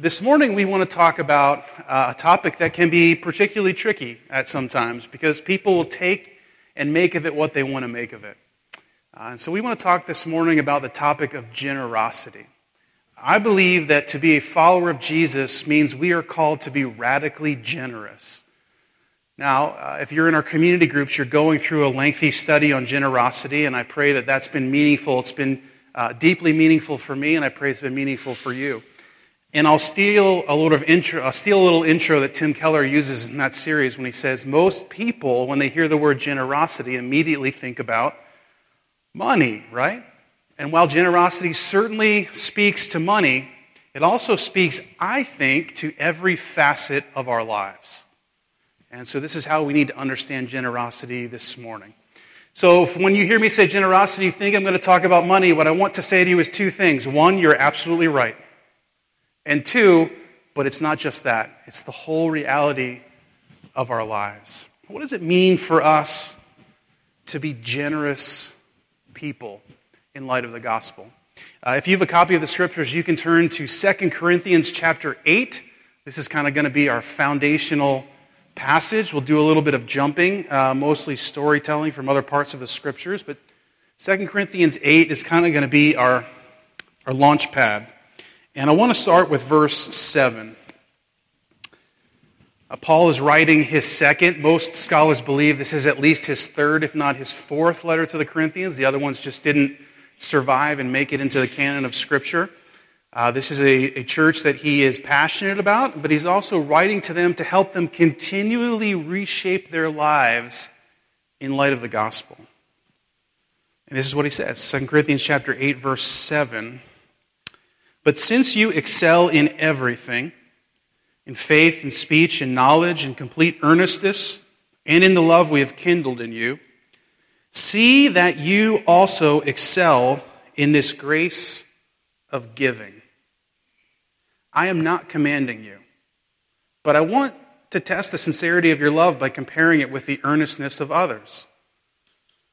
This morning, we want to talk about uh, a topic that can be particularly tricky at sometimes because people will take and make of it what they want to make of it. Uh, and so, we want to talk this morning about the topic of generosity. I believe that to be a follower of Jesus means we are called to be radically generous. Now, uh, if you're in our community groups, you're going through a lengthy study on generosity, and I pray that that's been meaningful. It's been uh, deeply meaningful for me, and I pray it's been meaningful for you. And I'll steal a little intro. I'll steal a little intro that Tim Keller uses in that series when he says most people, when they hear the word generosity, immediately think about money, right? And while generosity certainly speaks to money, it also speaks, I think, to every facet of our lives. And so this is how we need to understand generosity this morning. So when you hear me say generosity, you think I'm going to talk about money. What I want to say to you is two things. One, you're absolutely right. And two, but it's not just that, it's the whole reality of our lives. What does it mean for us to be generous people in light of the gospel? Uh, if you have a copy of the scriptures, you can turn to 2 Corinthians chapter 8. This is kind of going to be our foundational passage. We'll do a little bit of jumping, uh, mostly storytelling from other parts of the scriptures, but 2 Corinthians 8 is kind of going to be our, our launch pad. And I want to start with verse 7. Uh, Paul is writing his second. Most scholars believe this is at least his third, if not his fourth letter to the Corinthians. The other ones just didn't survive and make it into the canon of Scripture. Uh, this is a, a church that he is passionate about, but he's also writing to them to help them continually reshape their lives in light of the gospel. And this is what he says 2 Corinthians chapter 8, verse 7. But since you excel in everything, in faith and speech and knowledge and complete earnestness, and in the love we have kindled in you, see that you also excel in this grace of giving. I am not commanding you, but I want to test the sincerity of your love by comparing it with the earnestness of others.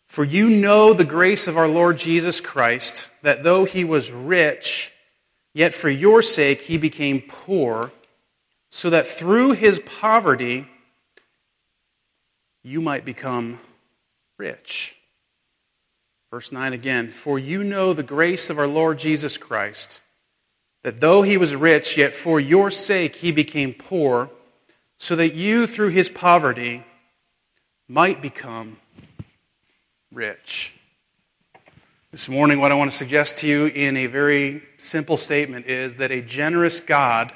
For you know the grace of our Lord Jesus Christ, that though he was rich, Yet for your sake he became poor, so that through his poverty you might become rich. Verse 9 again For you know the grace of our Lord Jesus Christ, that though he was rich, yet for your sake he became poor, so that you through his poverty might become rich. This morning, what I want to suggest to you in a very simple statement is that a generous God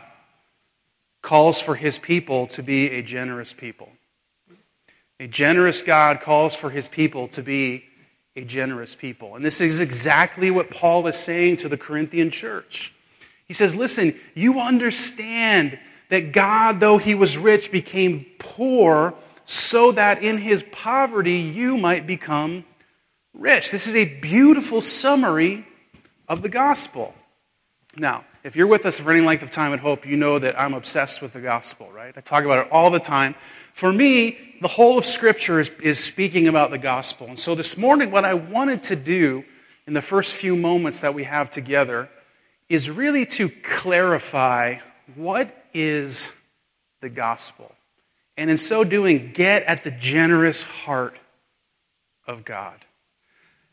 calls for his people to be a generous people. A generous God calls for his people to be a generous people. And this is exactly what Paul is saying to the Corinthian church. He says, Listen, you understand that God, though he was rich, became poor so that in his poverty you might become rich. This is a beautiful summary of the gospel. Now, if you're with us for any length of time at Hope, you know that I'm obsessed with the gospel, right? I talk about it all the time. For me, the whole of Scripture is, is speaking about the gospel. And so this morning, what I wanted to do in the first few moments that we have together is really to clarify what is the gospel. And in so doing, get at the generous heart of God.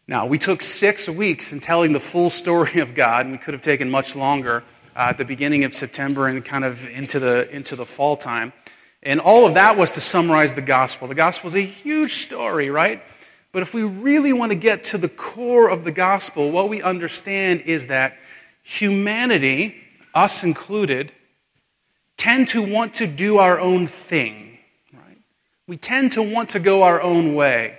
Now, we took six weeks in telling the full story of God, and we could have taken much longer uh, at the beginning of September and kind of into the, into the fall time. And all of that was to summarize the gospel. The gospel is a huge story, right? But if we really want to get to the core of the gospel, what we understand is that humanity, us included, tend to want to do our own thing, right? We tend to want to go our own way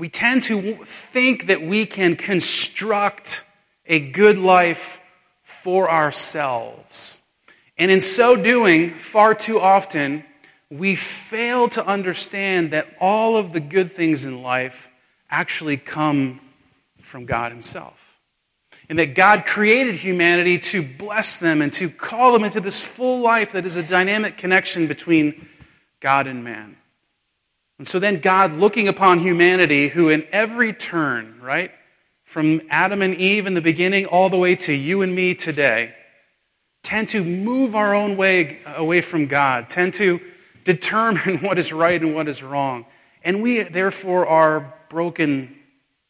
we tend to think that we can construct a good life for ourselves. And in so doing, far too often, we fail to understand that all of the good things in life actually come from God Himself. And that God created humanity to bless them and to call them into this full life that is a dynamic connection between God and man. And so then God, looking upon humanity, who in every turn, right, from Adam and Eve in the beginning all the way to you and me today, tend to move our own way away from God, tend to determine what is right and what is wrong. And we, therefore, are broken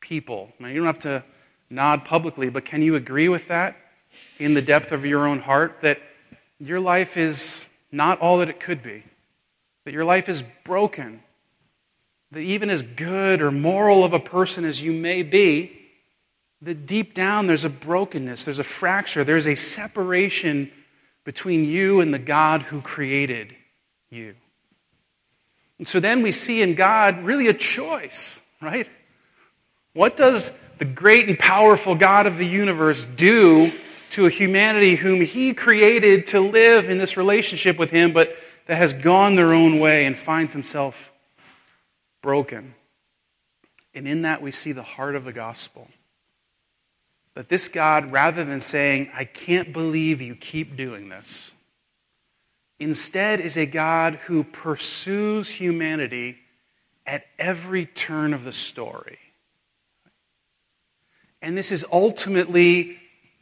people. Now, you don't have to nod publicly, but can you agree with that in the depth of your own heart that your life is not all that it could be? That your life is broken? That even as good or moral of a person as you may be, that deep down there's a brokenness, there's a fracture, there's a separation between you and the God who created you. And so then we see in God really a choice, right? What does the great and powerful God of the universe do to a humanity whom He created to live in this relationship with Him, but that has gone their own way and finds Himself broken? And in that, we see the heart of the gospel. That this God, rather than saying, I can't believe you keep doing this, instead is a God who pursues humanity at every turn of the story. And this is ultimately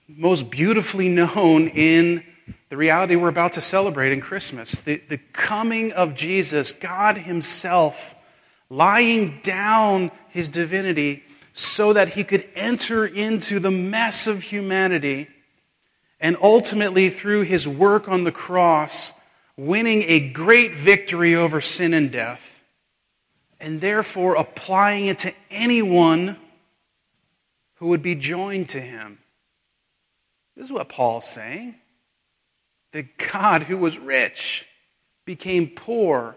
most beautifully known in the reality we're about to celebrate in Christmas the, the coming of Jesus, God Himself lying down His divinity so that He could enter into the mess of humanity and ultimately, through His work on the cross, winning a great victory over sin and death, and therefore applying it to anyone who would be joined to him. This is what Paul's saying. That God, who was rich, became poor,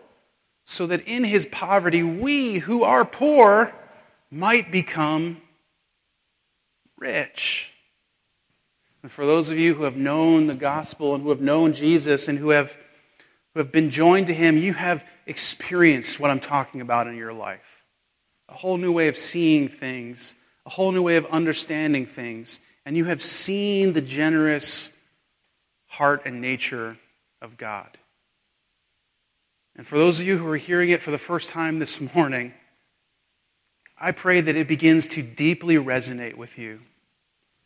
so that in his poverty, we who are poor might become rich. And for those of you who have known the gospel and who have known Jesus and who have who have been joined to him, you have experienced what I'm talking about in your life. A whole new way of seeing things, a whole new way of understanding things, and you have seen the generous heart and nature of God. And for those of you who are hearing it for the first time this morning, I pray that it begins to deeply resonate with you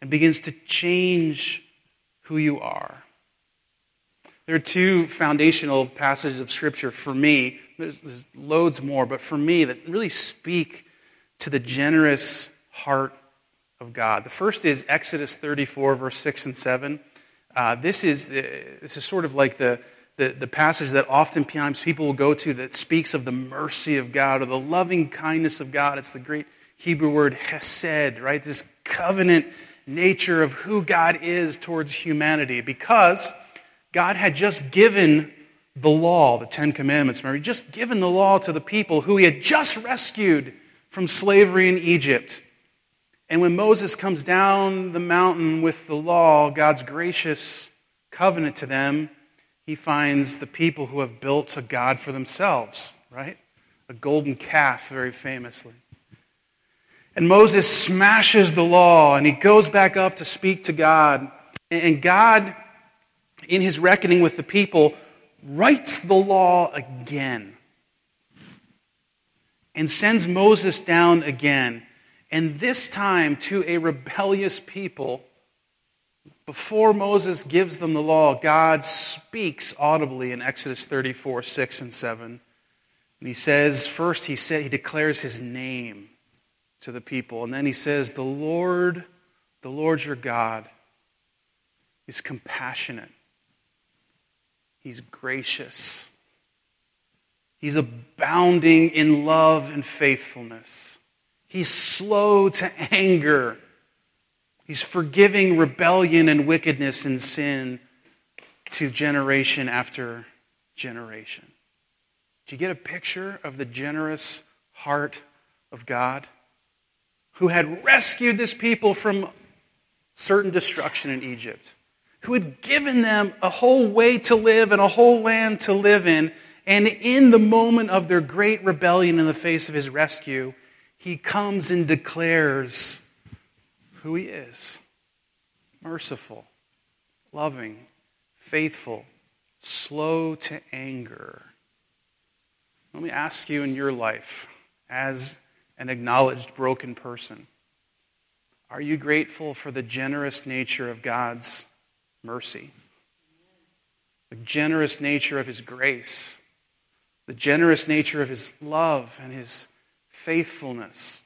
and begins to change who you are. There are two foundational passages of Scripture for me. There's, there's, loads more, but for me that really speak to the generous heart of God. The first is Exodus 34, verse 6 and 7. Uh, this, is, this is sort of like the, the, the passage that oftentimes people will go to that speaks of the mercy of God or the loving kindness of God. It's the great Hebrew word hesed, right? This covenant nature of who God is towards humanity. Because God had just given the law, the Ten Commandments, remember, just given the law to the people who he had just rescued from slavery in Egypt. And when Moses comes down the mountain with the law, God's gracious covenant to them, he finds the people who have built a God for themselves, right? A golden calf, very famously. And Moses smashes the law and he goes back up to speak to God. And God in his reckoning with the people, writes the law again and sends Moses down again. And this time to a rebellious people. Before Moses gives them the law, God speaks audibly in Exodus 34, 6 and 7. And he says, first he said he declares his name to the people. And then he says, The Lord, the Lord your God, is compassionate He's gracious. He's abounding in love and faithfulness. He's slow to anger. He's forgiving rebellion and wickedness and sin to generation after generation. Do you get a picture of the generous heart of God who had rescued this people from certain destruction in Egypt? who had given them a whole way to live and a whole land to live in. And in the moment of their great rebellion in the face of his rescue, he comes and declares who he is merciful, loving, faithful, slow to anger. Let me ask you in your life, as an acknowledged broken person, are you grateful for the generous nature of God's mercy. the generous nature of his grace, the generous nature of his love and his faithfulness,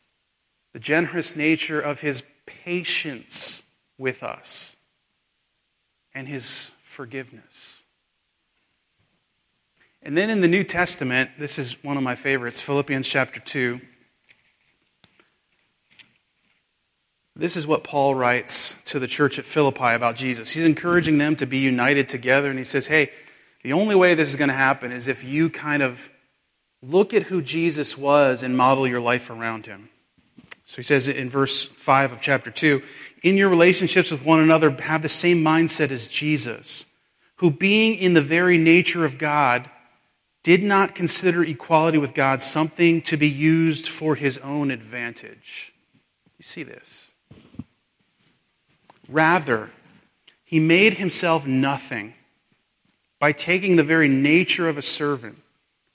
the generous nature of his patience with us, and his forgiveness. And then in the New Testament, this is one of my favorites, Philippians chapter 2. This is what Paul writes to the church at Philippi about Jesus. He's encouraging them to be united together, and he says, Hey, the only way this is going to happen is if you kind of look at who Jesus was and model your life around him. So he says in verse 5 of chapter 2 In your relationships with one another, have the same mindset as Jesus, who, being in the very nature of God, did not consider equality with God something to be used for his own advantage. You see this. Rather, he made himself nothing by taking the very nature of a servant,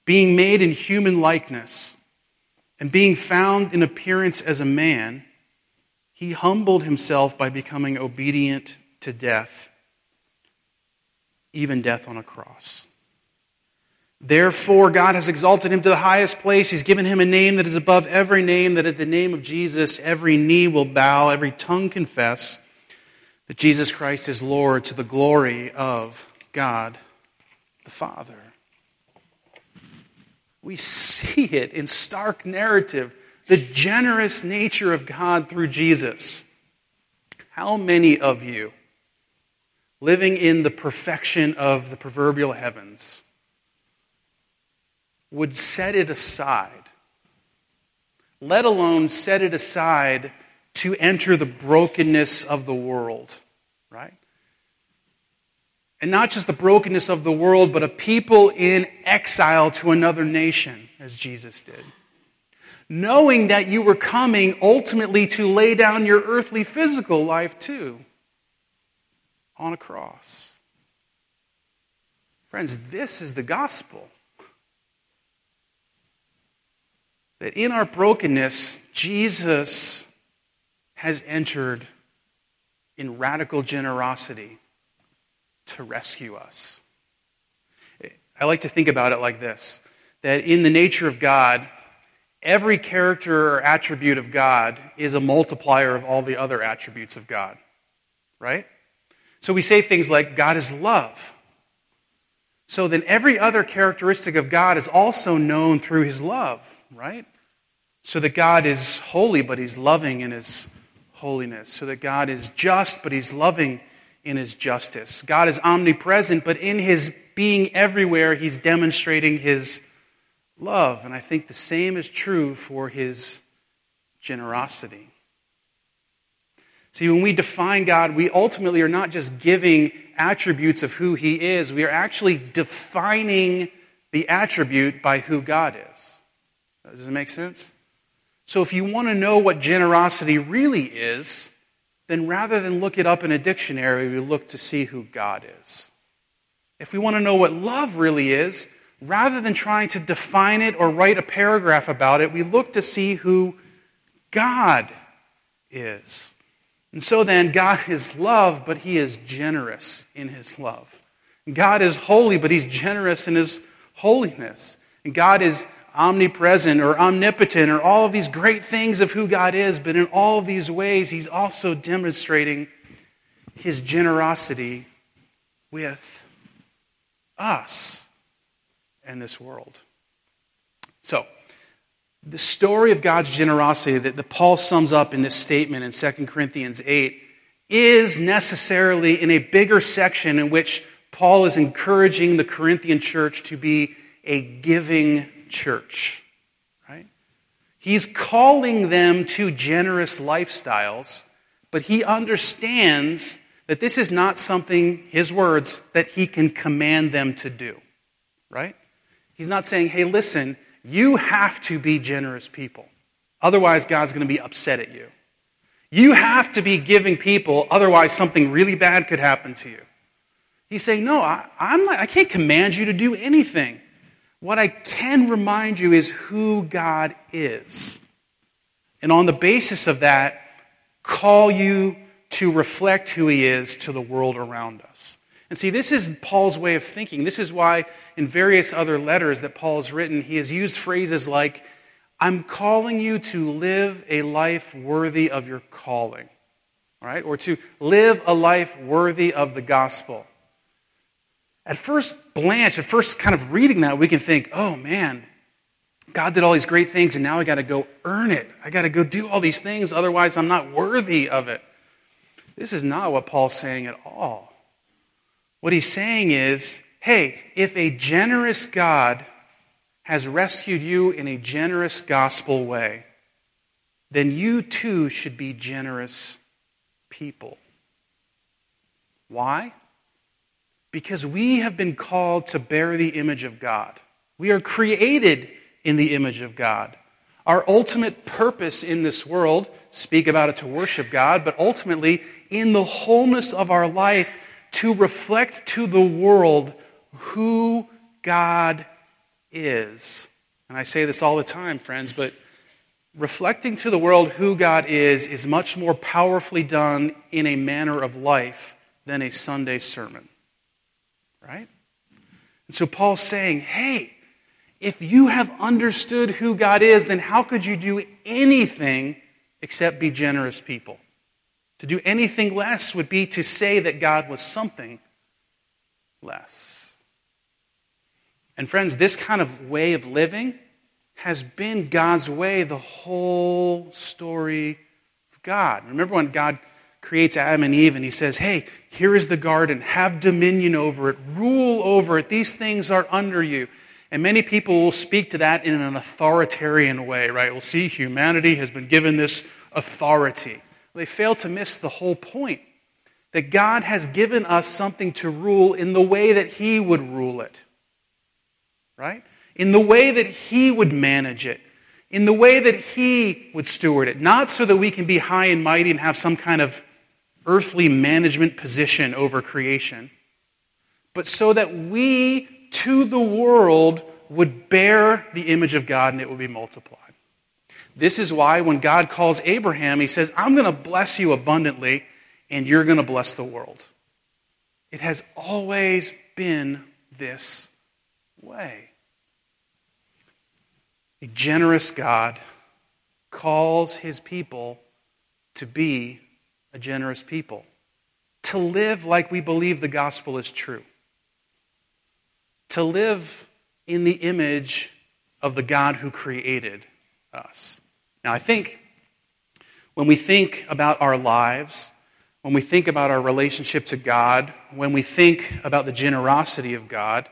being made in human likeness, and being found in appearance as a man, he humbled himself by becoming obedient to death, even death on a cross. Therefore, God has exalted him to the highest place. He's given him a name that is above every name, that at the name of Jesus, every knee will bow, every tongue confess that Jesus Christ is Lord to the glory of God the Father. We see it in stark narrative, the generous nature of God through Jesus. How many of you, living in the perfection of the proverbial heavens, would set it aside, let alone set it aside to enter the brokenness of the world? And not just the brokenness of the world, but a people in exile to another nation, as Jesus did. Knowing that you were coming ultimately to lay down your earthly physical life too on a cross. Friends, this is the gospel. That in our brokenness, Jesus has entered in radical generosity to rescue us. I like to think about it like this that in the nature of God, every character or attribute of God is a multiplier of all the other attributes of God, right? So we say things like, God is love. So then every other characteristic of God is also known through his love, right? So that God is holy, but he's loving in his holiness, so that God is just, but He's loving in His justice. God is omnipresent, but in His being everywhere, He's demonstrating His love. And I think the same is true for His generosity. See, when we define God, we ultimately are not just giving attributes of who He is, we are actually defining the attribute by who God is. Does it make sense? So if you want to know what generosity really is, then rather than look it up in a dictionary, we look to see who God is. If we want to know what love really is, rather than trying to define it or write a paragraph about it, we look to see who God is. And so then, God is love, but He is generous in His love. God is holy, but He's generous in His holiness. And God is omnipresent or omnipotent or all of these great things of who God is, but in all of these ways, He's also demonstrating His generosity with us and this world. So, the story of God's generosity that, Paul sums up in this statement in 2 Corinthians 8 is necessarily in a bigger section in which Paul is encouraging the Corinthian church to be a giving church, right? He's calling them to generous lifestyles, but he understands that this is not something, his words, that he can command them to do, right? He's not saying, hey, listen, you have to be generous people. Otherwise, God's going to be upset at you. You have to be giving people, otherwise, something really bad could happen to you. He's saying, No, I, I'm not, I can't command you to do anything. What I can remind you is who God is. And on the basis of that, call you to reflect who He is to the world around us. And see, this is Paul's way of thinking. This is why, in various other letters that Paul has written, he has used phrases like, I'm calling you to live a life worthy of your calling, all right? Or to live a life worthy of the gospel. At first blanch, at first kind of reading that, we can think, oh man, God did all these great things and now I got to go earn it. I got to go do all these things, otherwise, I'm not worthy of it. This is not what Paul's saying at all. What he's saying is hey, if a generous God has rescued you in a generous gospel way, then you too should be generous people. Why? Because we have been called to bear the image of God. We are created in the image of God. Our ultimate purpose in this world, speak about it to worship God, but ultimately in the wholeness of our life to reflect to the world who God is. And I say this all the time, friends, but reflecting to the world who God is is much more powerfully done in a manner of life than a Sunday sermon. Right? And so Paul's saying, hey, if you have understood who God is, then how could you do anything except be generous people? To do anything less would be to say that God was something less. And friends, this kind of way of living has been God's way the whole story of God. Remember when God creates Adam and Eve and he says, Hey, here is the garden, have dominion over it, rule over it, these things are under you. And many people will speak to that in an authoritarian way, right? We'll see humanity has been given this authority. They fail to miss the whole point that God has given us something to rule in the way that He would rule it. Right? In the way that He would manage it. In the way that He would steward it. Not so that we can be high and mighty and have some kind of earthly management position over creation, but so that we to the world would bear the image of God and it would be multiplied. This is why when God calls Abraham, he says, I'm going to bless you abundantly and you're going to bless the world. It has always been this way. A generous God calls his people to be a generous people, to live like we believe the gospel is true, to live in the image of the God who created us. Now, I think when we think about our lives, when we think about our relationship to God, when we think about the generosity of God,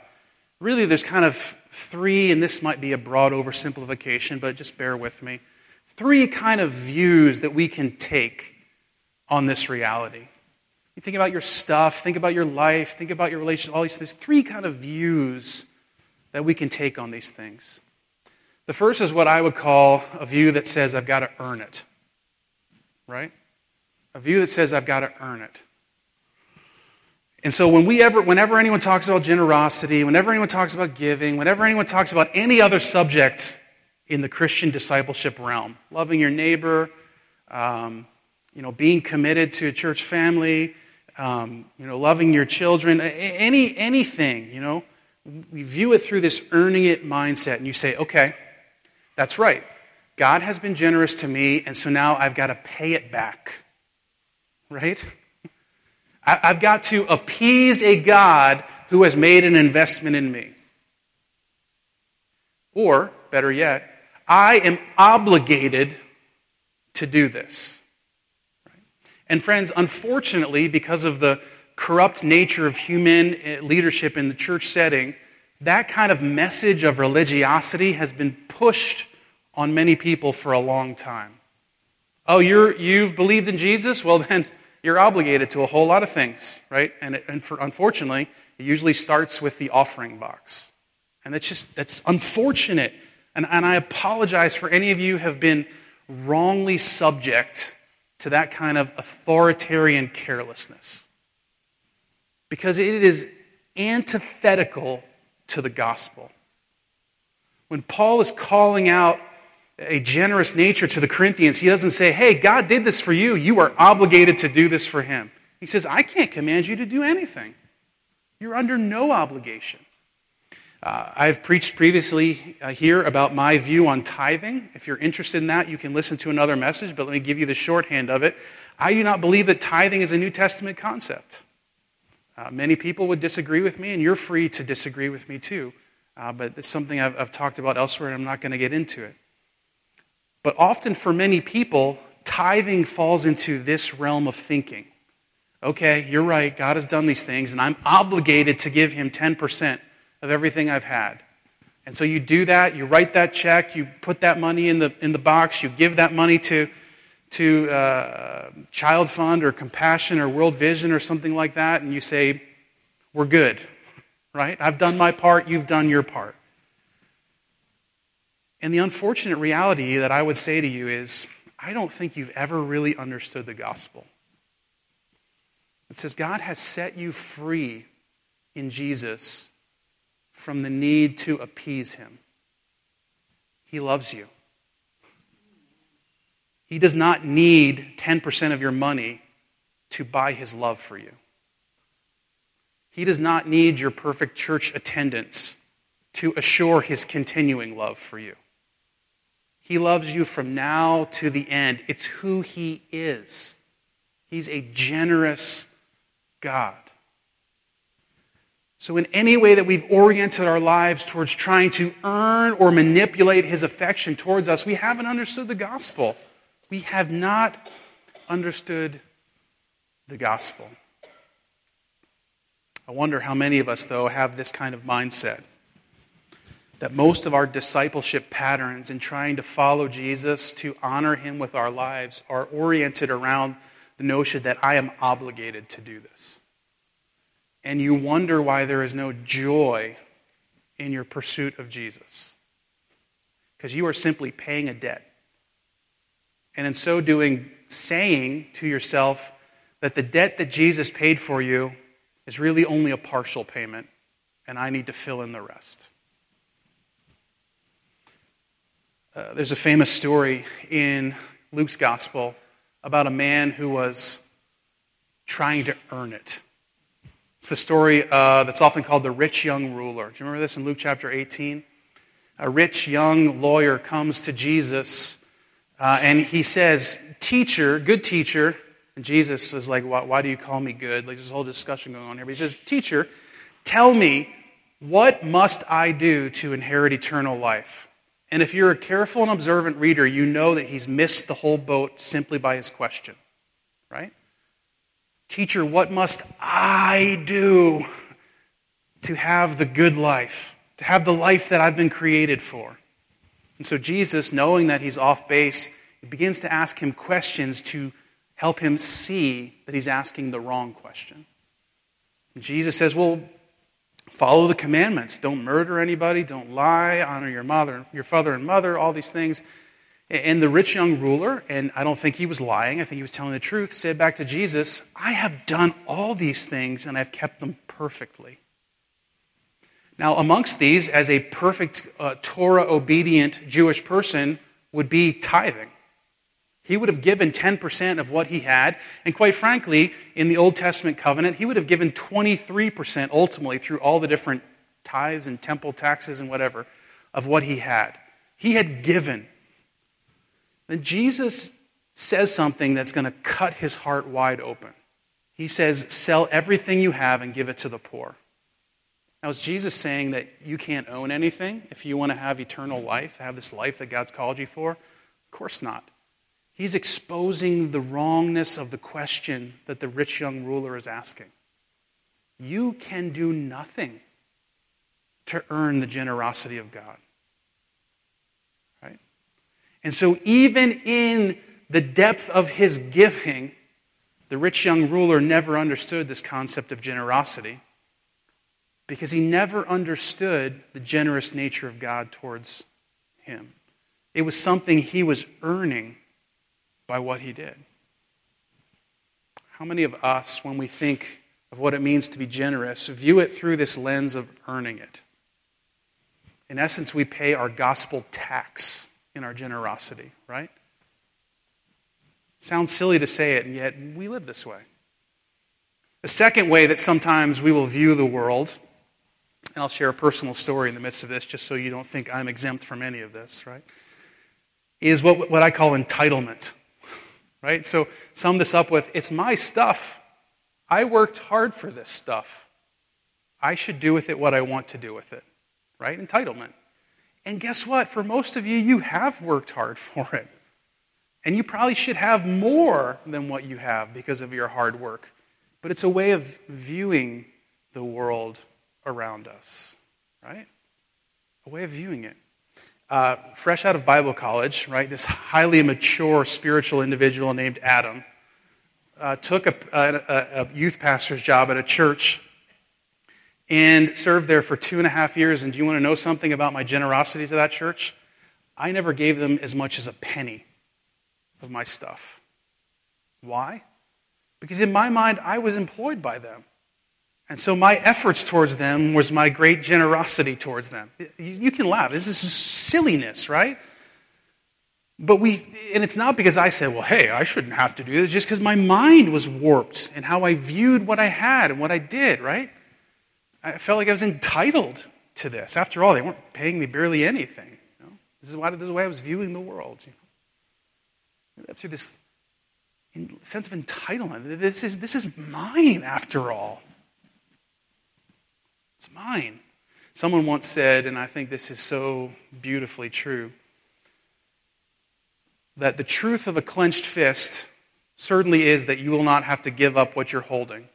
really there's kind of three, and this might be a broad oversimplification, but just bear with me. Three kind of views that we can take on this reality. You think about your stuff, think about your life, think about your relationship, all these things. Three kind of views that we can take on these things. The first is what I would call a view that says, I've got to earn it. Right? A view that says, I've got to earn it. And so when we ever, whenever anyone talks about generosity, whenever anyone talks about giving, whenever anyone talks about any other subject in the Christian discipleship realm, loving your neighbor, um, you know, being committed to a church family, um, you know, loving your children, any, anything, you know, we view it through this earning it mindset. And you say, okay, that's right. God has been generous to me, and so now I've got to pay it back. Right? I've got to appease a God who has made an investment in me. Or, better yet, I am obligated to do this. And, friends, unfortunately, because of the corrupt nature of human eh, leadership in the church setting, that kind of message of religiosity has been pushed on many people for a long time. Oh, you're, you've believed in Jesus? Well, then you're obligated to a whole lot of things, right? And, it, and for, unfortunately, it usually starts with the offering box. And that's just, that's unfortunate. And, and I apologize for any of you have been wrongly subject to that kind of authoritarian carelessness. Because it is antithetical to the gospel. When Paul is calling out a generous nature to the Corinthians, he doesn't say, Hey, God did this for you. You are obligated to do this for him. He says, I can't command you to do anything. You're under no obligation. Uh, I've preached previously uh, here about my view on tithing. If you're interested in that, you can listen to another message, but let me give you the shorthand of it. I do not believe that tithing is a New Testament concept. Uh, many people would disagree with me, and you're free to disagree with me too. Uh, but it's something I've, I've talked about elsewhere, and I'm not going to get into it. But often for many people, tithing falls into this realm of thinking. Okay, you're right, God has done these things, and I'm obligated to give Him 10% of everything I've had. And so you do that, you write that check, you put that money in the, in the box, you give that money to, to uh, Child Fund or Compassion or World Vision or something like that, and you say, We're good, right? I've done my part, you've done your part. And the unfortunate reality that I would say to you is, I don't think you've ever really understood the gospel. It says God has set you free in Jesus from the need to appease him. He loves you. He does not need 10% of your money to buy his love for you. He does not need your perfect church attendance to assure his continuing love for you. He loves you from now to the end. It's who he is. He's a generous God. So, in any way that we've oriented our lives towards trying to earn or manipulate his affection towards us, we haven't understood the gospel. We have not understood the gospel. I wonder how many of us, though, have this kind of mindset. That most of our discipleship patterns in trying to follow Jesus, to honor him with our lives, are oriented around the notion that I am obligated to do this and you wonder why there is no joy in your pursuit of Jesus. Because you are simply paying a debt. And in so doing, saying to yourself that the debt that Jesus paid for you is really only a partial payment, and I need to fill in the rest. Uh, there's a famous story in Luke's gospel about a man who was trying to earn it. It's the story uh, that's often called the rich young ruler. Do you remember this in Luke chapter 18? A rich young lawyer comes to Jesus uh, and he says, Teacher, good teacher. And Jesus is like, why, why do you call me good? Like, there's a whole discussion going on here. But he says, Teacher, tell me, what must I do to inherit eternal life? And if you're a careful and observant reader, you know that he's missed the whole boat simply by his question, right? Teacher, what must I do to have the good life, to have the life that I've been created for? And so Jesus, knowing that he's off base, begins to ask him questions to help him see that he's asking the wrong question. And Jesus says, Well, follow the commandments. Don't murder anybody, don't lie, honor your mother, your father and mother, all these things. And the rich young ruler, and I don't think he was lying, I think he was telling the truth, said back to Jesus, I have done all these things and I've kept them perfectly. Now, amongst these, as a perfect uh, Torah obedient Jewish person, would be tithing. He would have given 10% of what he had. And quite frankly, in the Old Testament covenant, he would have given 23% ultimately through all the different tithes and temple taxes and whatever of what he had. He had given then Jesus says something that's going to cut his heart wide open. He says, Sell everything you have and give it to the poor. Now, is Jesus saying that you can't own anything if you want to have eternal life, have this life that God's called you for? Of course not. He's exposing the wrongness of the question that the rich young ruler is asking. You can do nothing to earn the generosity of God. And so, even in the depth of his giving, the rich young ruler never understood this concept of generosity because he never understood the generous nature of God towards him. It was something he was earning by what he did. How many of us, when we think of what it means to be generous, view it through this lens of earning it? In essence, we pay our gospel tax in our generosity, right? Sounds silly to say it, and yet we live this way. The second way that sometimes we will view the world, and I'll share a personal story in the midst of this just so you don't think I'm exempt from any of this, right? Is what, what I call entitlement, right? So sum this up with it's my stuff. I worked hard for this stuff. I should do with it what I want to do with it, right? Entitlement. And guess what? For most of you, you have worked hard for it. And you probably should have more than what you have because of your hard work. But it's a way of viewing the world around us, right? A way of viewing it. Uh, fresh out of Bible college, right, this highly mature spiritual individual named Adam uh, took a, a, a youth pastor's job at a church and served there for two and a half years. And do you want to know something about my generosity to that church? I never gave them as much as a penny of my stuff. Why? Because in my mind, I was employed by them. And so my efforts towards them was my great generosity towards them. You can laugh. This is silliness, right? But we, and it's not because I said, well, hey, I shouldn't have to do this, just because my mind was warped and how I viewed what I had and what I did, right? I felt like I was entitled to this. After all, they weren't paying me barely anything. You know? This, is why, this is the way I was viewing the world. You know? Through this sense of entitlement. This is, this is mine, after all. It's mine. Someone once said, and I think this is so beautifully true, that the truth of a clenched fist certainly is that you will not have to give up what you're holding.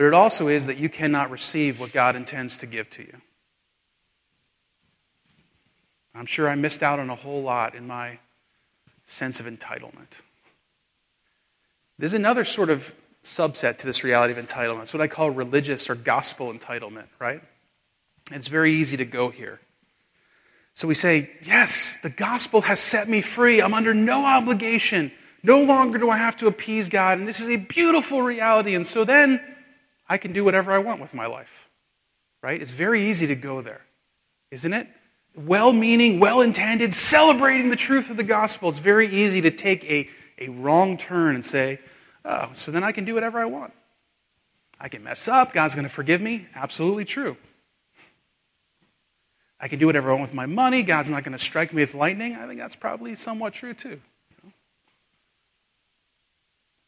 But it also is that you cannot receive what God intends to give to you. I'm sure I missed out on a whole lot in my sense of entitlement. There's another sort of subset to this reality of entitlement. It's what I call religious or gospel entitlement, right? It's very easy to go here. So we say, Yes, the gospel has set me free. I'm under no obligation. No longer do I have to appease God. And this is a beautiful reality. And so then I can do whatever I want with my life. Right? It's very easy to go there, isn't it? Well meaning, well intended, celebrating the truth of the gospel. It's very easy to take a, a wrong turn and say, oh, so then I can do whatever I want. I can mess up. God's going to forgive me. Absolutely true. I can do whatever I want with my money. God's not going to strike me with lightning. I think that's probably somewhat true too.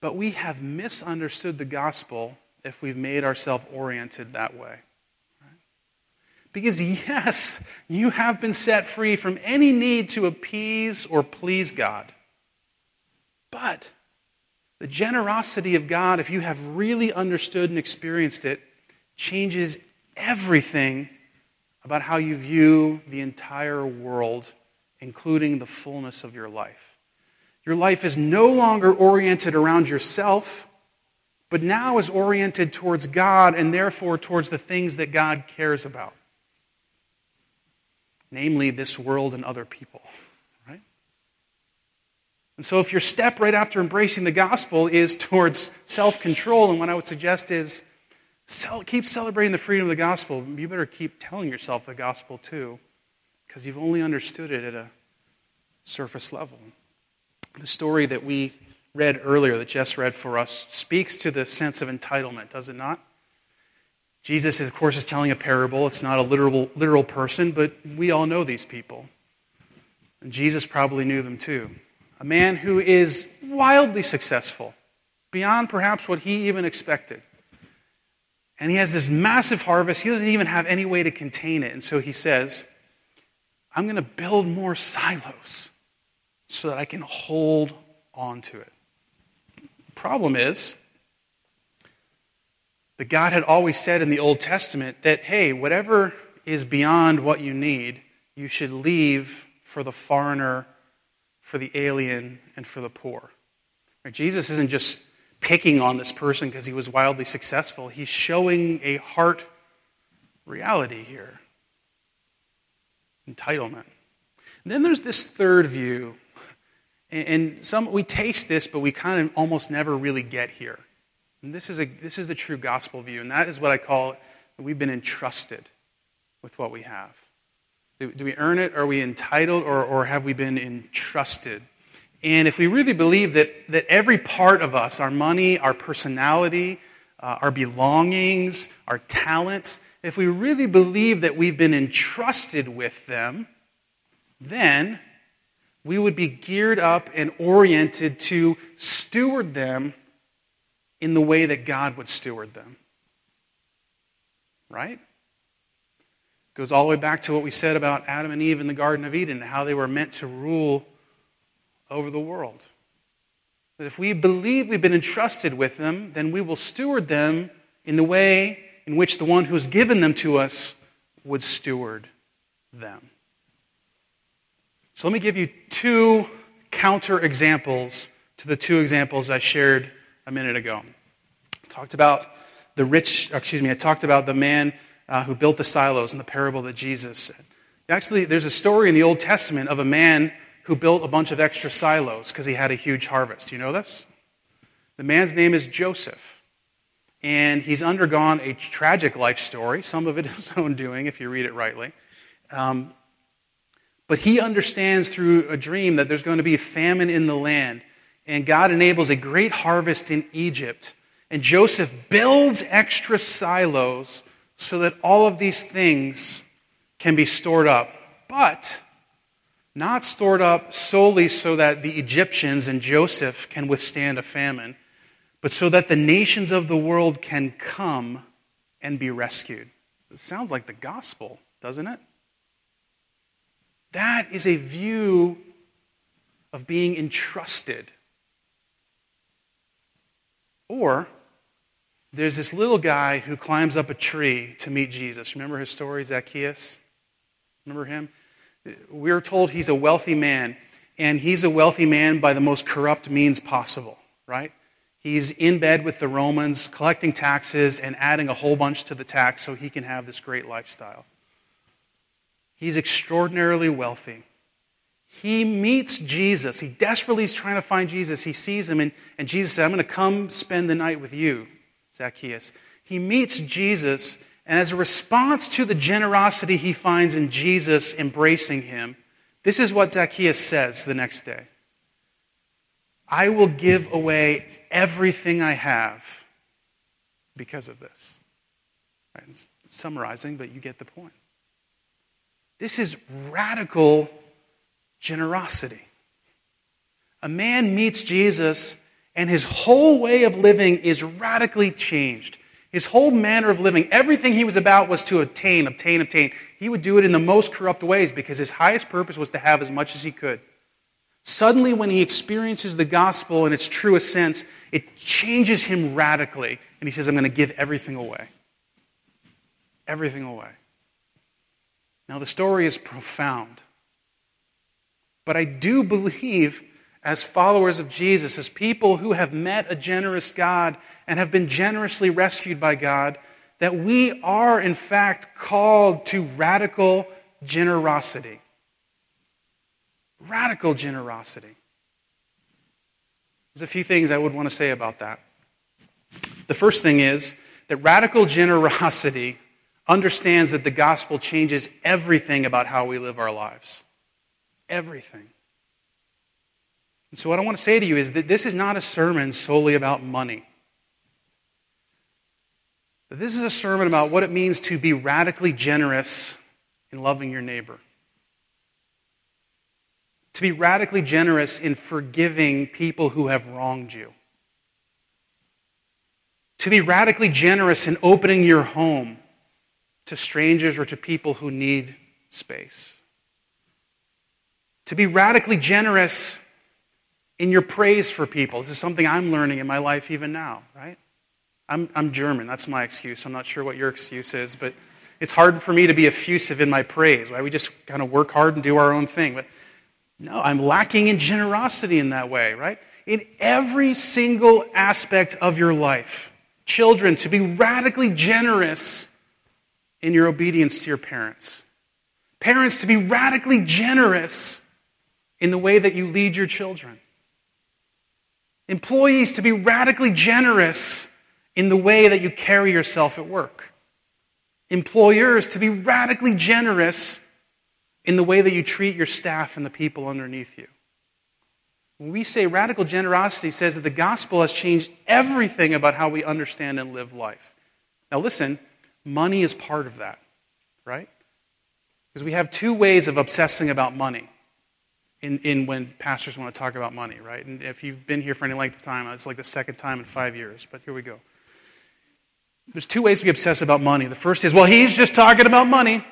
But we have misunderstood the gospel if we've made ourselves oriented that way. Because, yes, you have been set free from any need to appease or please God. But the generosity of God, if you have really understood and experienced it, changes everything about how you view the entire world, including the fullness of your life. Your life is no longer oriented around yourself but now is oriented towards God and therefore towards the things that God cares about, namely this world and other people. Right? And so, if your step right after embracing the gospel is towards self control, and what I would suggest is keep celebrating the freedom of the gospel, you better keep telling yourself the gospel too, because you've only understood it at a surface level. The story that we read earlier, that Jess read for us, speaks to the sense of entitlement, does it not? Jesus, of course, is telling a parable. It's not a literal, literal person, but we all know these people. And Jesus probably knew them too. A man who is wildly successful, beyond perhaps what he even expected. And he has this massive harvest. He doesn't even have any way to contain it. And so he says, I'm going to build more silos so that I can hold on to it. Problem is that God had always said in the Old Testament that, hey, whatever is beyond what you need, you should leave for the foreigner, for the alien, and for the poor. Right? Jesus isn't just picking on this person because he was wildly successful, he's showing a heart reality here entitlement. And then there's this third view and some, we taste this, but we kind of almost never really get here. And this is, a, this is the true gospel view, and that is what I call we've been entrusted with what we have. Do, do we earn it? Are we entitled, or, or have we been entrusted? And if we really believe that, that every part of us, our money, our personality, uh, our belongings, our talents, if we really believe that we've been entrusted with them, then we would be geared up and oriented to steward them in the way that God would steward them. Right? Goes all the way back to what we said about Adam and Eve in the Garden of Eden, how they were meant to rule over the world. That if we believe we've been entrusted with them, then we will steward them in the way in which the one who's given them to us would steward them. So let me give you two counter examples to the two examples I shared a minute ago. I talked about the rich, excuse me, I talked about the man uh, who built the silos in the parable that Jesus said. Actually, there's a story in the Old Testament of a man who built a bunch of extra silos because he had a huge harvest. Do you know this? The man's name is Joseph. And he's undergone a tragic life story. Some of it is his own doing, if you read it rightly. Um, but he understands through a dream that there's going to be a famine in the land. And God enables a great harvest in Egypt. And Joseph builds extra silos so that all of these things can be stored up. But not stored up solely so that the Egyptians and Joseph can withstand a famine, but so that the nations of the world can come and be rescued. It sounds like the gospel, doesn't it? That is a view of being entrusted. Or there's this little guy who climbs up a tree to meet Jesus. Remember his story, Zacchaeus? Remember him? We're told he's a wealthy man, and he's a wealthy man by the most corrupt means possible, right? He's in bed with the Romans, collecting taxes and adding a whole bunch to the tax so he can have this great lifestyle. He's extraordinarily wealthy. He meets Jesus. He desperately is trying to find Jesus. He sees him, and, and Jesus said, I'm going to come spend the night with you, Zacchaeus. He meets Jesus, and as a response to the generosity he finds in Jesus embracing him, this is what Zacchaeus says the next day I will give away everything I have because of this. Right, summarizing, but you get the point. This is radical generosity. A man meets Jesus, and his whole way of living is radically changed. His whole manner of living, everything he was about was to obtain, obtain, obtain. He would do it in the most corrupt ways because his highest purpose was to have as much as he could. Suddenly, when he experiences the gospel in its truest sense, it changes him radically. And he says, I'm going to give everything away. Everything away. Now, the story is profound. But I do believe as followers of Jesus, as people who have met a generous God and have been generously rescued by God, that we are, in fact, called to radical generosity. Radical generosity. There's a few things I would want to say about that. The first thing is that radical generosity understands that the gospel changes everything about how we live our lives. Everything. And so, what I want to say to you is that this is not a sermon solely about money. This is a sermon about what it means to be radically generous in loving your neighbor. To be radically generous in forgiving people who have wronged you. To be radically generous in opening your home to strangers or to people who need space. To be radically generous in your praise for people. This is something I'm learning in my life even now, right? I'm, I'm German. That's my excuse. I'm not sure what your excuse is, but it's hard for me to be effusive in my praise. Right? We just kind of work hard and do our own thing. But no, I'm lacking in generosity in that way, right? In every single aspect of your life. Children, to be radically generous in your obedience to your parents. Parents, to be radically generous in the way that you lead your children. Employees to be radically generous in the way that you carry yourself at work. Employers to be radically generous in the way that you treat your staff and the people underneath you. When we say radical generosity says that the gospel has changed everything about how we understand and live life. Now listen, money is part of that, right? Because we have two ways of obsessing about money in, in when pastors want to talk about money, right? And if you've been here for any length of time, it's like the second time in five years, but here we go. There's two ways we obsess about money. The first is, well, he's just talking about money.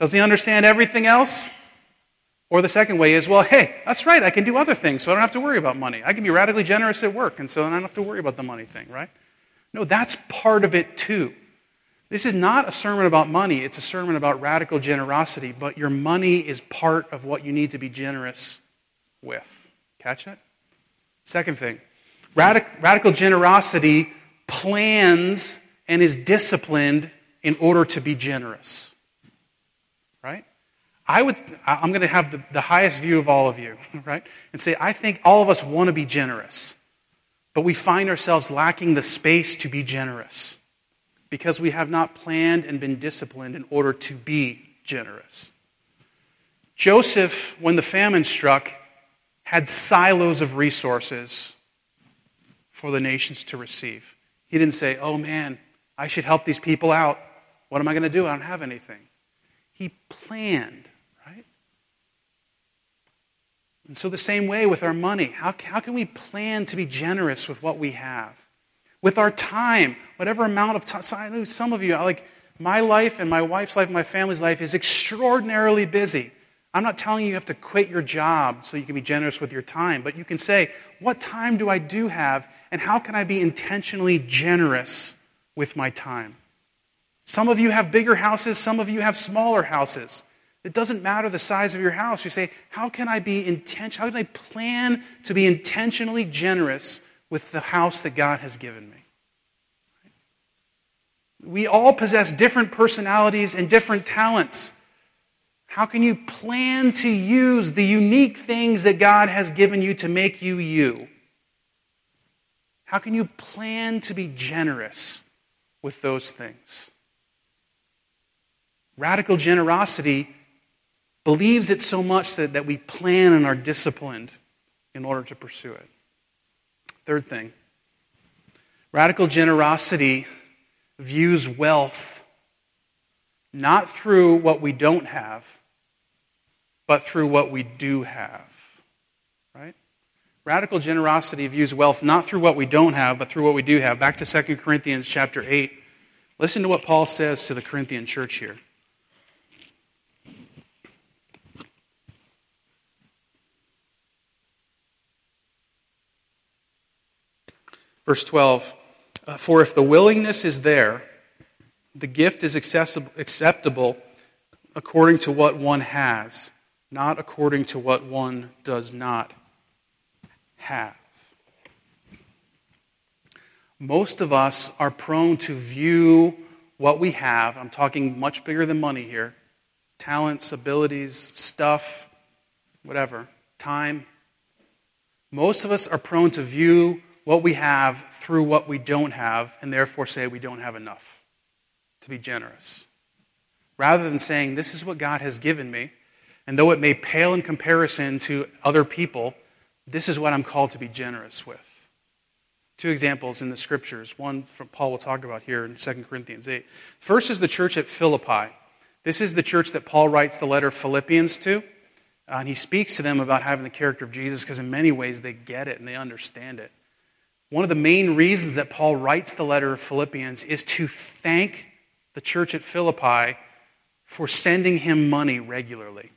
Does he understand everything else? Or the second way is, well, hey, that's right, I can do other things, so I don't have to worry about money. I can be radically generous at work, and so I don't have to worry about the money thing, right? No, that's part of it too. This is not a sermon about money, it's a sermon about radical generosity, but your money is part of what you need to be generous with. Catch it? Second thing radic- radical generosity plans and is disciplined in order to be generous. Right? I would, I'm going to have the, the highest view of all of you, right? And say, I think all of us want to be generous, but we find ourselves lacking the space to be generous because we have not planned and been disciplined in order to be generous. Joseph, when the famine struck, had silos of resources for the nations to receive. He didn't say, oh man, I should help these people out. What am I going to do? I don't have anything. He planned, right? And so, the same way with our money, how, how can we plan to be generous with what we have? With our time, whatever amount of time. So I know some of you, like my life and my wife's life, and my family's life is extraordinarily busy. I'm not telling you you have to quit your job so you can be generous with your time, but you can say, what time do I do have, and how can I be intentionally generous with my time. Some of you have bigger houses, some of you have smaller houses. It doesn't matter the size of your house. You say, How can I be intentional? How can I plan to be intentionally generous with the house that God has given me? We all possess different personalities and different talents. How can you plan to use the unique things that God has given you to make you you? How can you plan to be generous with those things. Radical generosity believes it so much that, that we plan and are disciplined in order to pursue it. Third thing radical generosity views wealth not through what we don't have, but through what we do have. Right? Radical generosity views wealth not through what we don't have, but through what we do have. Back to 2 Corinthians chapter 8. Listen to what Paul says to the Corinthian church here. Verse 12 uh, For if the willingness is there, the gift is acceptable according to what one has, not according to what one does not have. Most of us are prone to view what we have, I'm talking much bigger than money here talents, abilities, stuff, whatever, time. Most of us are prone to view what we have through what we don't have and therefore say we don't have enough to be generous. Rather than saying, This is what God has given me, and though it may pale in comparison to other people, this is what I'm called to be generous with. Two examples in the scriptures. One from Paul will talk about here in 2 Corinthians 8. First is the church at Philippi. This is the church that Paul writes the letter Philippians to. And he speaks to them about having the character of Jesus because, in many ways, they get it and they understand it. One of the main reasons that Paul writes the letter of Philippians is to thank the church at Philippi for sending him money regularly.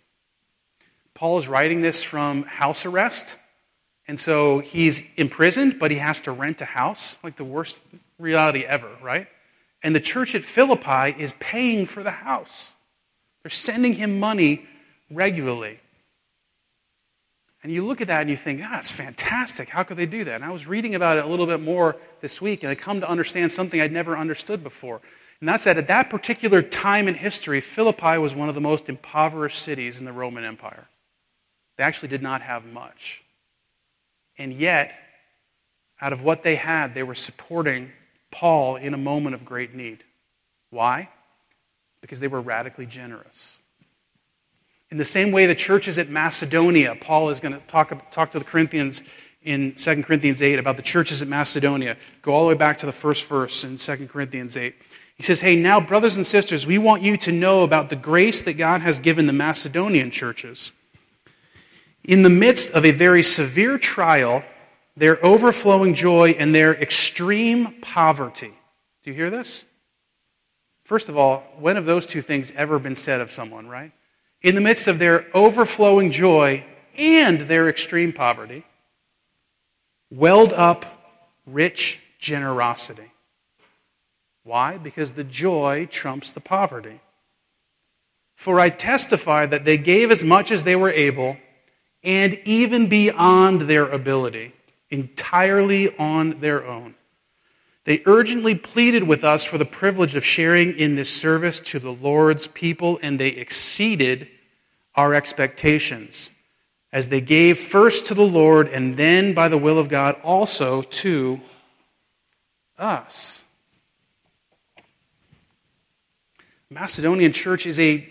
Paul is writing this from house arrest. And so he's imprisoned, but he has to rent a house, like the worst reality ever, right? And the church at Philippi is paying for the house. They're sending him money regularly. And you look at that and you think, ah, that's fantastic. How could they do that? And I was reading about it a little bit more this week, and I come to understand something I'd never understood before. And that's that at that particular time in history, Philippi was one of the most impoverished cities in the Roman Empire. They actually did not have much. And yet, out of what they had, they were supporting Paul in a moment of great need. Why? Because they were radically generous. In the same way, the churches at Macedonia, Paul is going to talk, talk to the Corinthians in 2 Corinthians 8 about the churches at Macedonia. Go all the way back to the first verse in 2 Corinthians 8. He says, Hey, now, brothers and sisters, we want you to know about the grace that God has given the Macedonian churches. In the midst of a very severe trial, their overflowing joy and their extreme poverty. Do you hear this? First of all, when have those two things ever been said of someone, right? In the midst of their overflowing joy and their extreme poverty, welled up rich generosity. Why? Because the joy trumps the poverty. For I testify that they gave as much as they were able, and even beyond their ability, entirely on their own. They urgently pleaded with us for the privilege of sharing in this service to the Lord's people, and they exceeded our expectations as they gave first to the Lord and then, by the will of God, also to us. Macedonian church is a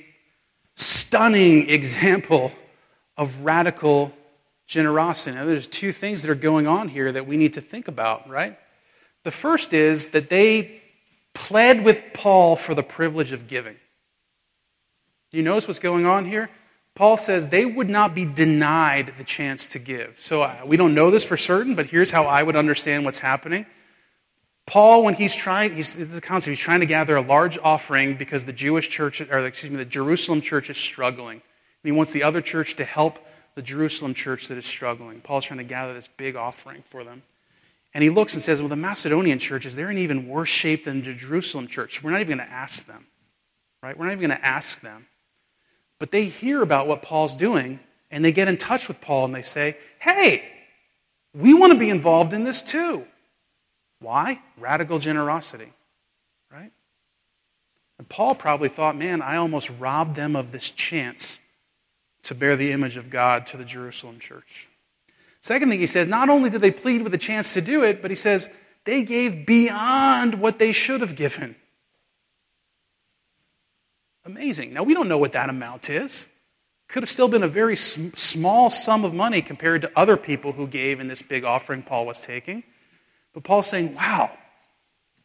stunning example of radical generosity. Now, there's two things that are going on here that we need to think about, right? The first is that they pled with Paul for the privilege of giving. Do you notice what's going on here? Paul says they would not be denied the chance to give. So uh, we don't know this for certain, but here's how I would understand what's happening. Paul, when he's trying, he's, this is a concept, he's trying to gather a large offering because the Jewish church, or excuse me, the Jerusalem church is struggling. And he wants the other church to help the Jerusalem church that is struggling. Paul's trying to gather this big offering for them. And he looks and says, Well, the Macedonian churches, they're in even worse shape than the Jerusalem church. So we're not even going to ask them. Right? We're not even going to ask them. But they hear about what Paul's doing, and they get in touch with Paul and they say, Hey, we want to be involved in this too. Why? Radical generosity, right? And Paul probably thought, man, I almost robbed them of this chance to bear the image of God to the Jerusalem church. Second thing he says, not only did they plead with a chance to do it, but he says they gave beyond what they should have given. Amazing. Now, we don't know what that amount is. Could have still been a very sm- small sum of money compared to other people who gave in this big offering Paul was taking. But Paul's saying, wow,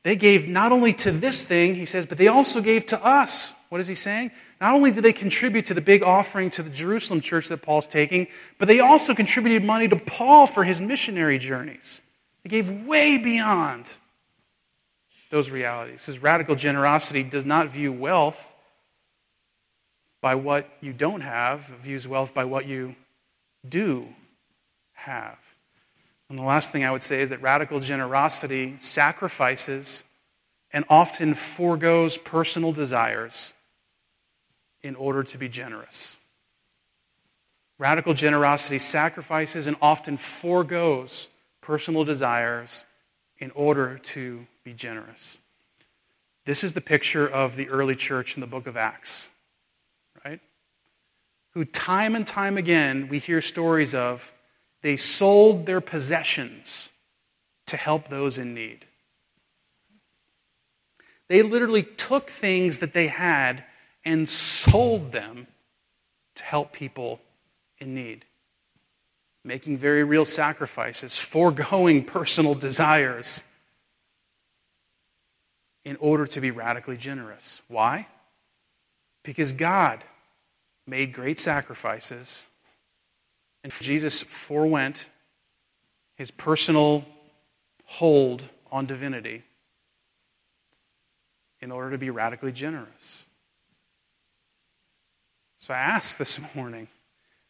they gave not only to this thing, he says, but they also gave to us. What is he saying? Not only did they contribute to the big offering to the Jerusalem church that Paul's taking, but they also contributed money to Paul for his missionary journeys. They gave way beyond those realities. His radical generosity does not view wealth by what you don't have, it views wealth by what you do have. And the last thing I would say is that radical generosity sacrifices and often foregoes personal desires in order to be generous. Radical generosity sacrifices and often foregoes personal desires in order to be generous. This is the picture of the early church in the book of Acts, right? Who, time and time again, we hear stories of they sold their possessions to help those in need. They literally took things that they had and sold them to help people in need, making very real sacrifices, foregoing personal desires in order to be radically generous. Why? Because God made great sacrifices and Jesus forewent his personal hold on divinity in order to be radically generous. So I ask this morning,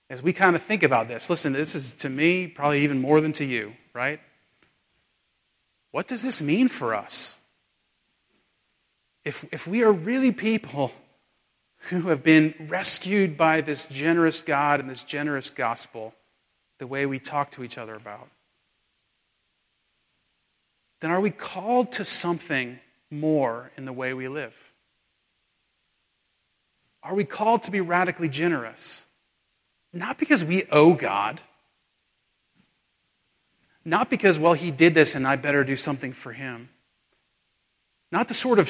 as we kind of think about this, listen, this is to me probably even more than to you, right? What does this mean for us? If, if we are really people who have been rescued by this generous God and this generous gospel, the way we talk to each other about, then are we called to something more in the way we live? Are we called to be radically generous? Not because we owe God, not because, well, he did this and I better do something for him. Not to sort of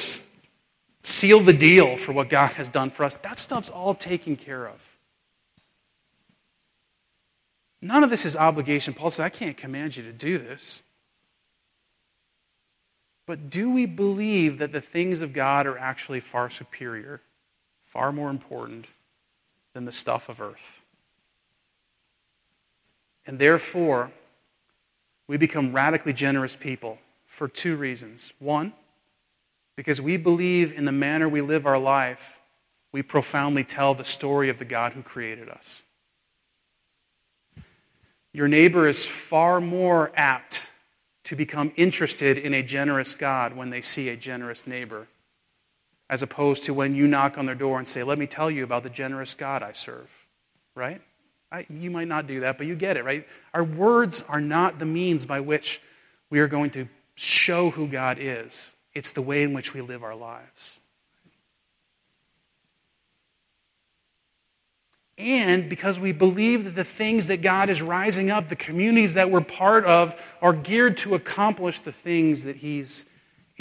seal the deal for what God has done for us. That stuff's all taken care of. None of this is obligation. Paul says, I can't command you to do this. But do we believe that the things of God are actually far superior, far more important than the stuff of earth? And therefore, we become radically generous people for two reasons. One, because we believe in the manner we live our life, we profoundly tell the story of the God who created us. Your neighbor is far more apt to become interested in a generous God when they see a generous neighbor, as opposed to when you knock on their door and say, Let me tell you about the generous God I serve. Right? I, you might not do that, but you get it, right? Our words are not the means by which we are going to show who God is, it's the way in which we live our lives. And because we believe that the things that God is rising up, the communities that we're part of, are geared to accomplish the things that He's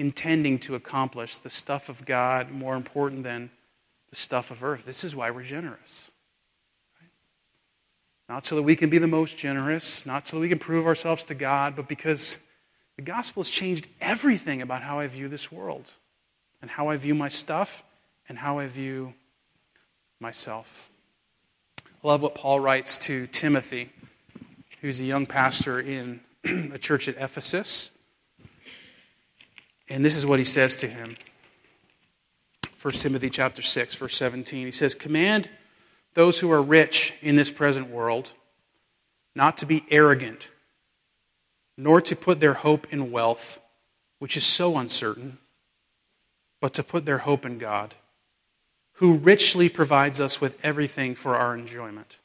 intending to accomplish, the stuff of God more important than the stuff of earth. This is why we're generous. Not so that we can be the most generous, not so that we can prove ourselves to God, but because the gospel has changed everything about how I view this world and how I view my stuff and how I view myself. I love what Paul writes to Timothy, who's a young pastor in a church at Ephesus. And this is what he says to him. 1 Timothy chapter 6 verse 17. He says, "Command those who are rich in this present world not to be arrogant, nor to put their hope in wealth, which is so uncertain, but to put their hope in God, who richly provides us with everything for our enjoyment.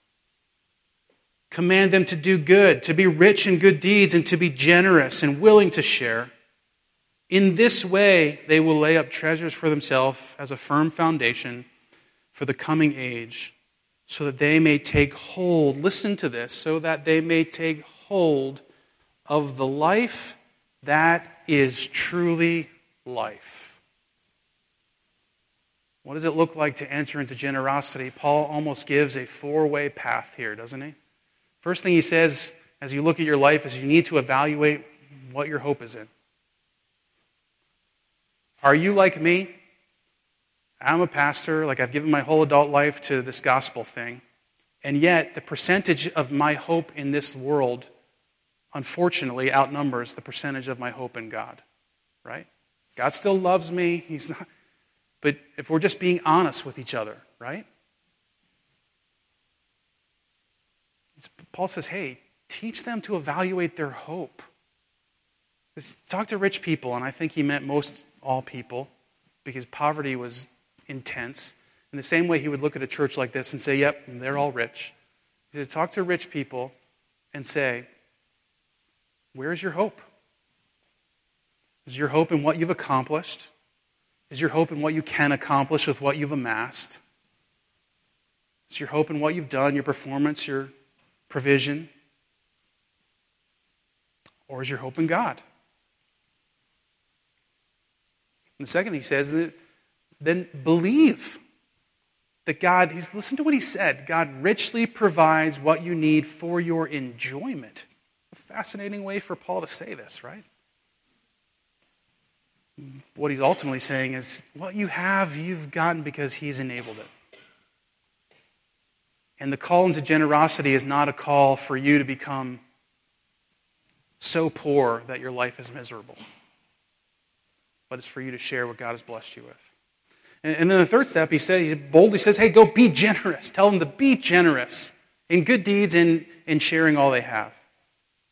Command them to do good, to be rich in good deeds, and to be generous and willing to share. In this way, they will lay up treasures for themselves as a firm foundation for the coming age, so that they may take hold, listen to this, so that they may take hold of the life that is truly life. What does it look like to enter into generosity? Paul almost gives a four way path here, doesn't he? First thing he says as you look at your life is you need to evaluate what your hope is in. Are you like me? I'm a pastor, like I've given my whole adult life to this gospel thing, and yet the percentage of my hope in this world, unfortunately, outnumbers the percentage of my hope in God, right? God still loves me. He's not, but if we're just being honest with each other, right? Paul says, hey, teach them to evaluate their hope. Talk to rich people, and I think he meant most all people because poverty was intense. In the same way, he would look at a church like this and say, yep, they're all rich. He said, talk to rich people and say, where's your hope? Is your hope in what you've accomplished? Is your hope in what you can accomplish with what you've amassed? Is your hope in what you've done, your performance, your provision? Or is your hope in God? And the second he says, then believe that God, he's listen to what he said. God richly provides what you need for your enjoyment. A fascinating way for Paul to say this, right? what he's ultimately saying is what you have, you've gotten because he's enabled it. And the call into generosity is not a call for you to become so poor that your life is miserable, but it's for you to share what God has blessed you with. And, and then the third step, he says, he boldly says, hey, go be generous. Tell them to be generous in good deeds and in sharing all they have.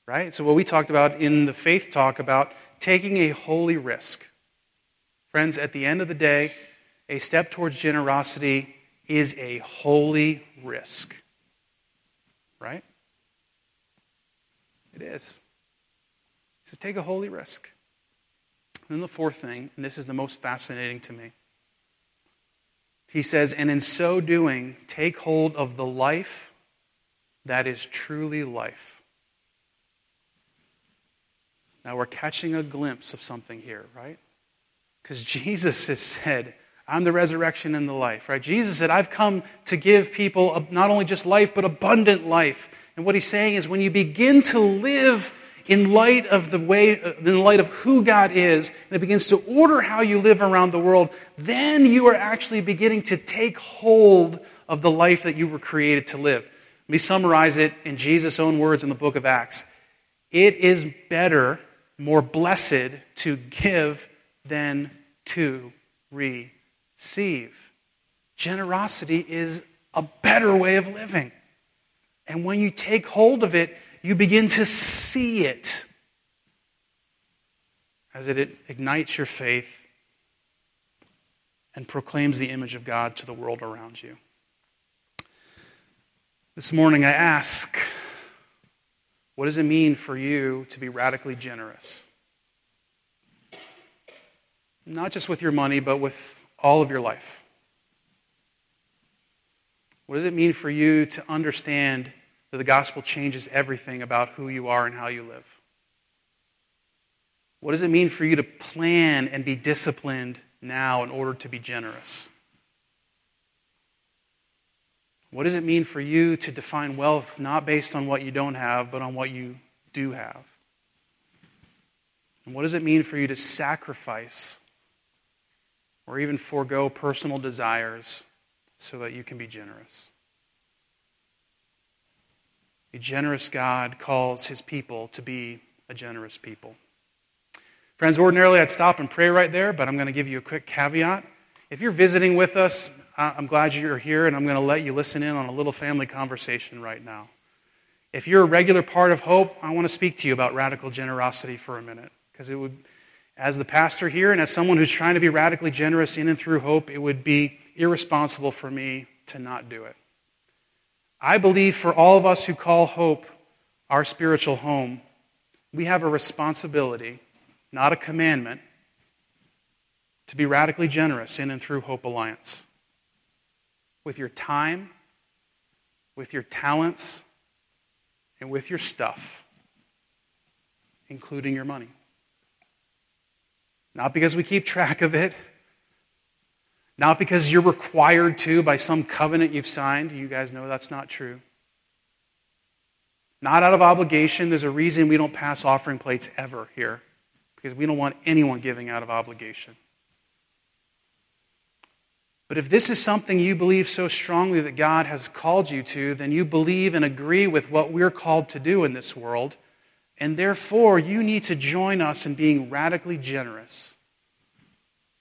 Right? So, what we talked about in the faith talk about taking a holy risk. Friends, at the end of the day, a step towards generosity is a holy risk. Right? It is. He says, take a holy risk. Then the fourth thing, and this is the most fascinating to me. He says, and in so doing, take hold of the life that is truly life. Now we're catching a glimpse of something here, right? Because Jesus has said, I'm the resurrection and the life, right? Jesus said, I've come to give people not only just life, but abundant life. And what he's saying is when you begin to live in light of the way, in light of who God is, and it begins to order how you live around the world, then you are actually beginning to take hold of the life that you were created to live. Let me summarize it in Jesus' own words in the book of Acts. It is better, more blessed to give than to receive. Generosity is a better way of living. And when you take hold of it, you begin to see it as it ignites your faith and proclaims the image of God to the world around you. This morning I ask, what does it mean for you to be radically generous? Not just with your money, but with all of your life. What does it mean for you to understand that the gospel changes everything about who you are and how you live? What does it mean for you to plan and be disciplined now in order to be generous? What does it mean for you to define wealth not based on what you don't have, but on what you do have? And what does it mean for you to sacrifice or even forego personal desires so that you can be generous. A generous God calls his people to be a generous people. Friends, ordinarily I'd stop and pray right there, but I'm going to give you a quick caveat. If you're visiting with us, I'm glad you're here, and I'm going to let you listen in on a little family conversation right now. If you're a regular part of Hope, I want to speak to you about radical generosity for a minute, because it would, as the pastor here and as someone who's trying to be radically generous in and through Hope, it would be irresponsible for me to not do it. I believe for all of us who call hope our spiritual home, we have a responsibility, not a commandment, to be radically generous in and through Hope Alliance. With your time, with your talents, and with your stuff, including your money. Not because we keep track of it, not because you're required to by some covenant you've signed. You guys know that's not true. Not out of obligation. There's a reason we don't pass offering plates ever here, because we don't want anyone giving out of obligation. But if this is something you believe so strongly that God has called you to, then you believe and agree with what we're called to do in this world. And therefore, you need to join us in being radically generous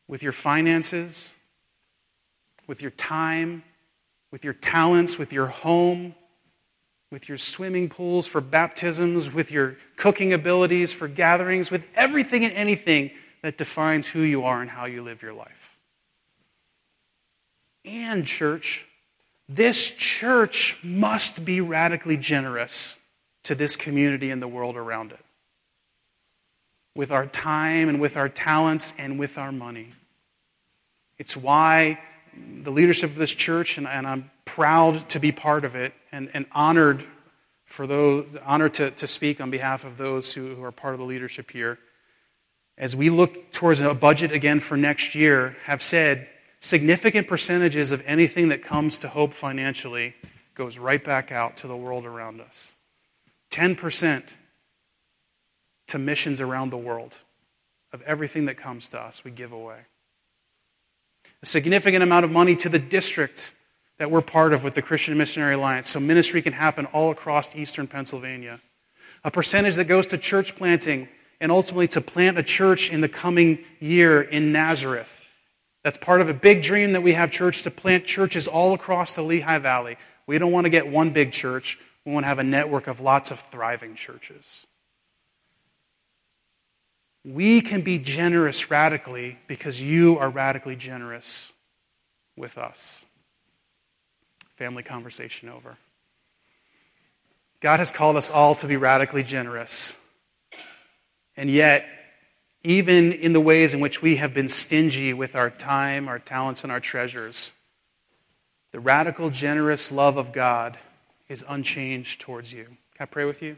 with your finances, with your time, with your talents, with your home, with your swimming pools for baptisms, with your cooking abilities for gatherings, with everything and anything that defines who you are and how you live your life. And, church, this church must be radically generous to this community and the world around it. With our time and with our talents and with our money. It's why the leadership of this church, and, and I'm proud to be part of it and, and honored for those, honored to, to speak on behalf of those who, who are part of the leadership here. As we look towards a budget again for next year, have said significant percentages of anything that comes to Hope financially goes right back out to the world around us. 10% to missions around the world of everything that comes to us, we give away a significant amount of money to the district that we're part of with the Christian Missionary Alliance so ministry can happen all across eastern Pennsylvania. A percentage that goes to church planting and ultimately to plant a church in the coming year in Nazareth. That's part of a big dream that we have, church, to plant churches all across the Lehigh Valley. We don't want to get one big church, we want to have a network of lots of thriving churches. We can be generous radically because you are radically generous with us. Family conversation over. God has called us all to be radically generous. And yet, even in the ways in which we have been stingy with our time, our talents, and our treasures, the radical, generous love of God is unchanged towards you. Can I pray with you?